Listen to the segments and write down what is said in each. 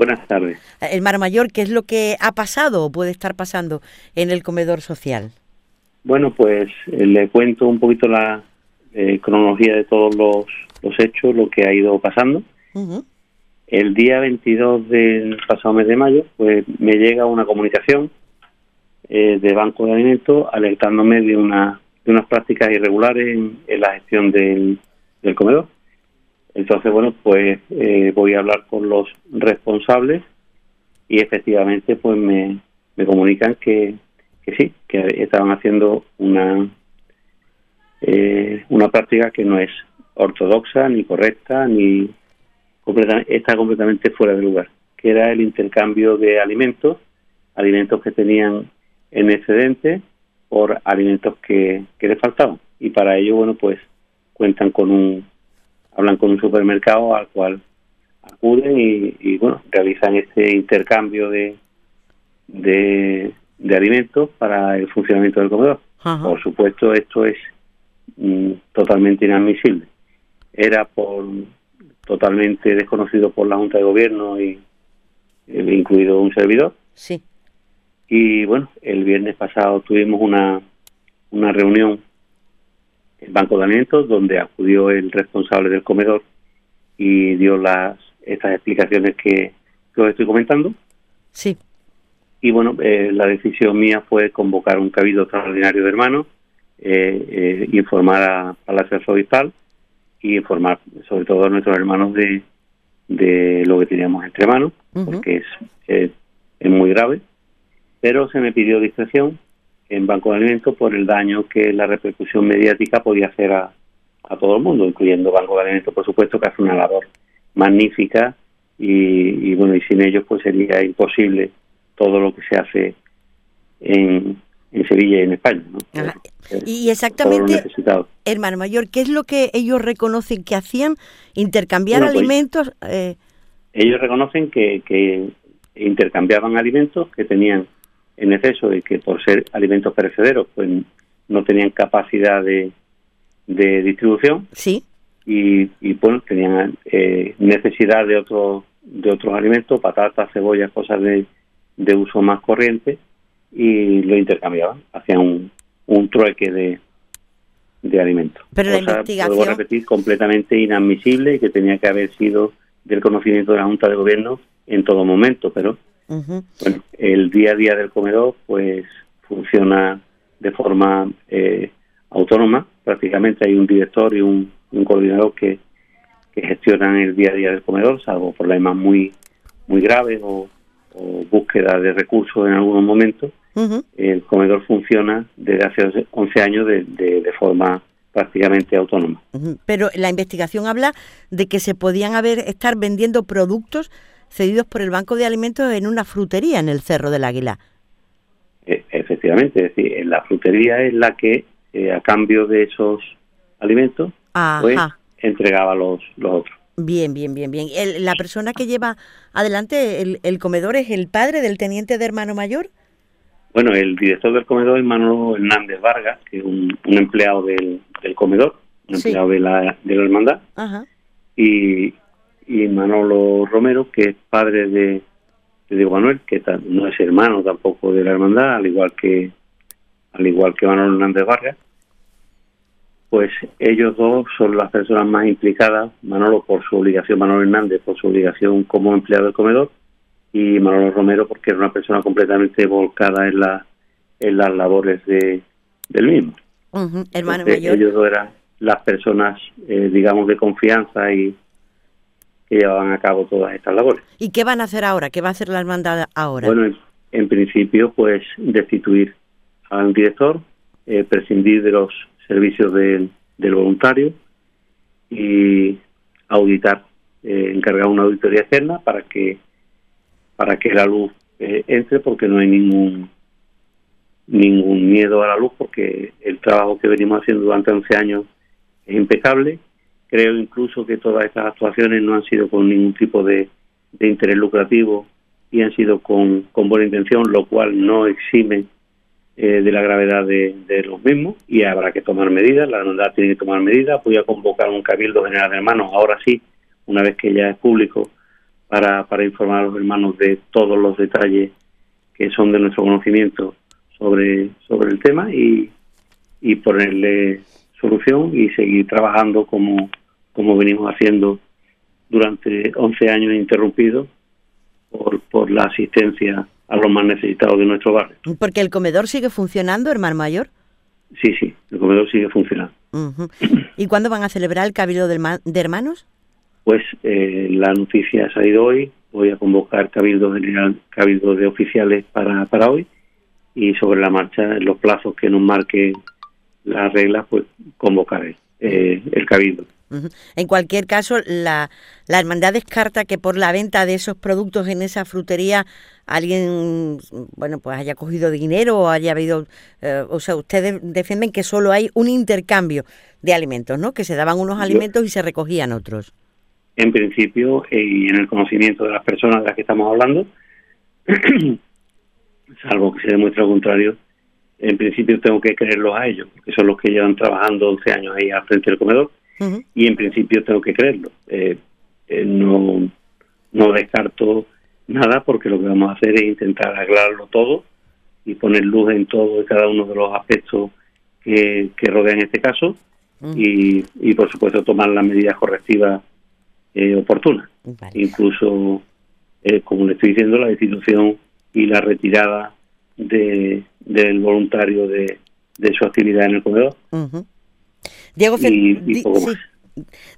Buenas tardes. El Mar Mayor, ¿qué es lo que ha pasado o puede estar pasando en el comedor social? Bueno, pues eh, le cuento un poquito la eh, cronología de todos los, los, hechos, lo que ha ido pasando. El día 22 del pasado mes de mayo, pues me llega una comunicación eh, de Banco de Alimentos alertándome de, una, de unas prácticas irregulares en, la gestión del, del, comedor. Entonces, bueno, pues eh, voy a hablar con los responsables y efectivamente pues me, me comunican que, que sí, que estaban haciendo una, eh, una práctica que no es ortodoxa, ni correcta, ni está completamente fuera de lugar, que era el intercambio de alimentos, alimentos que tenían en excedente por alimentos que, que les faltaban. Y para ello, bueno, pues cuentan con un, hablan con un supermercado al cual acuden y, bueno, realizan este intercambio de, de, alimentos para el funcionamiento del comedor. Por supuesto, esto es mm, totalmente inadmisible. Era por totalmente desconocido por la Junta de Gobierno y eh, incluido un servidor. Sí. Y bueno, el viernes pasado tuvimos una, una reunión en Banco de Alimentos donde acudió el responsable del comedor y dio las estas explicaciones que, os estoy comentando. Sí. Y bueno, eh, la decisión mía fue convocar un cabildo extraordinario de hermanos, eh, eh, informar a, a la Obispal y informar sobre todo a nuestros hermanos de, de lo que teníamos entre manos, porque es, es, muy grave. Pero se me pidió discreción en Banco de Alimentos por el daño que la repercusión mediática podía hacer a, a todo el mundo, incluyendo Banco de Alimentos, por supuesto, que hace una labor magnífica y, y bueno, y sin ellos pues sería imposible todo lo que se hace en, en Sevilla y en España. Y exactamente, hermano mayor, ¿qué es lo que ellos reconocen que hacían? ¿Intercambiar pues, alimentos? Eh... Ellos reconocen que, que intercambiaban alimentos que tenían en exceso y que por ser alimentos perecederos pues no tenían capacidad de, de distribución. Sí. Y, y bueno, tenían eh, necesidad de otros de otros alimentos, patatas, cebollas, cosas de, de uso más corriente y lo intercambiaban, hacían un, un trueque de, de alimentos. Pero la investigación... Puedo repetir, completamente inadmisible y que tenía que haber sido del conocimiento de la Junta de Gobierno en todo momento, pero bueno, el día a día del comedor pues funciona de forma eh, autónoma, prácticamente hay un director y un, un coordinador que, que gestionan el día a día del comedor, salvo problemas muy muy graves o, o búsqueda de recursos en algunos momentos, el comedor funciona desde hace 11 años de, de, forma prácticamente autónoma. Pero la investigación habla de que se podían haber estar vendiendo productos cedidos por el Banco de Alimentos en una frutería en el Cerro del Águila. E, efectivamente, es decir, la frutería es la que eh, a cambio de esos alimentos pues, entregaba los, los otros. Bien, bien, bien, bien. ¿La persona que lleva adelante el, el comedor es el padre del teniente de hermano mayor? Bueno, el director del comedor es Manolo Hernández Vargas, que es un, empleado del, comedor, un empleado de la, de la hermandad, Y, y Manolo Romero, que es padre de, de Diego Manuel, que no es hermano tampoco de la hermandad, al igual que al igual que Manolo Hernández Vargas, pues ellos dos son las personas más implicadas, Manolo por su obligación, Manolo Hernández por su obligación como empleado del comedor, y Manolo Romero porque era una persona completamente volcada en, la, en las labores de, del mismo. Hermano mayor. Ellos eran las personas, eh, digamos, de confianza y que llevaban a cabo todas estas labores. ¿Y qué van a hacer ahora? ¿Qué va a hacer la hermandad ahora? Bueno, en, principio, pues destituir al director, eh, prescindir de los servicios del voluntario y auditar, eh, encargar una auditoría externa para que para que la luz eh, entre porque no hay ningún ningún miedo a la luz porque el trabajo que venimos haciendo durante 11 años es impecable. Creo incluso que todas estas actuaciones no han sido con ningún tipo de, interés lucrativo y han sido con, buena intención, lo cual no exime eh, de la gravedad de, los mismos y habrá que tomar medidas, la hermandad tiene que tomar medidas. Voy a convocar un cabildo general de hermanos, ahora sí, una vez que ya es público, para, para informar a los hermanos de todos los detalles que son de nuestro conocimiento sobre, sobre el tema y, y ponerle solución y seguir trabajando como, como venimos haciendo durante 11 años interrumpidos por, por la asistencia a los más necesitados de nuestro barrio. Porque el comedor sigue funcionando, hermano mayor. Sí, sí, el comedor sigue funcionando. ¿Y cuándo van a celebrar el Cabildo de Hermanos? Pues eh, la noticia ha salido hoy, voy a convocar Cabildo General, Cabildo de oficiales para, para hoy y sobre la marcha, en los plazos que nos marquen las reglas, pues convocaré eh, el Cabildo. En cualquier caso, la, la hermandad descarta que por la venta de esos productos en esa frutería alguien, bueno, pues haya cogido dinero o haya habido, eh, o sea, ustedes defienden que solo hay un intercambio de alimentos, ¿no? Que se daban unos alimentos y se recogían otros. En principio, eh, y en el conocimiento de las personas de las que estamos hablando, salvo que se demuestre lo contrario, en principio tengo que creerlos a ellos, porque son los que llevan trabajando 11 años ahí al frente del comedor y en principio tengo que creerlo. Eh, eh, no, no descarto nada porque lo que vamos a hacer es intentar aclararlo todo y poner luz en todo y cada uno de los aspectos que, que rodean este caso y, y, por supuesto tomar las medidas correctivas eh, oportunas. Incluso, eh, como le estoy diciendo, la destitución y la retirada de, del voluntario de, de su actividad en el comedor. Diego,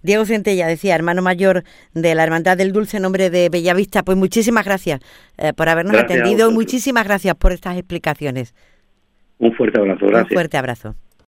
Diego Centella decía, hermano mayor de la Hermandad del Dulce Nombre de Bellavista, pues muchísimas gracias eh, por habernos atendido y muchísimas gracias por estas explicaciones. Un fuerte abrazo, gracias. Un fuerte abrazo.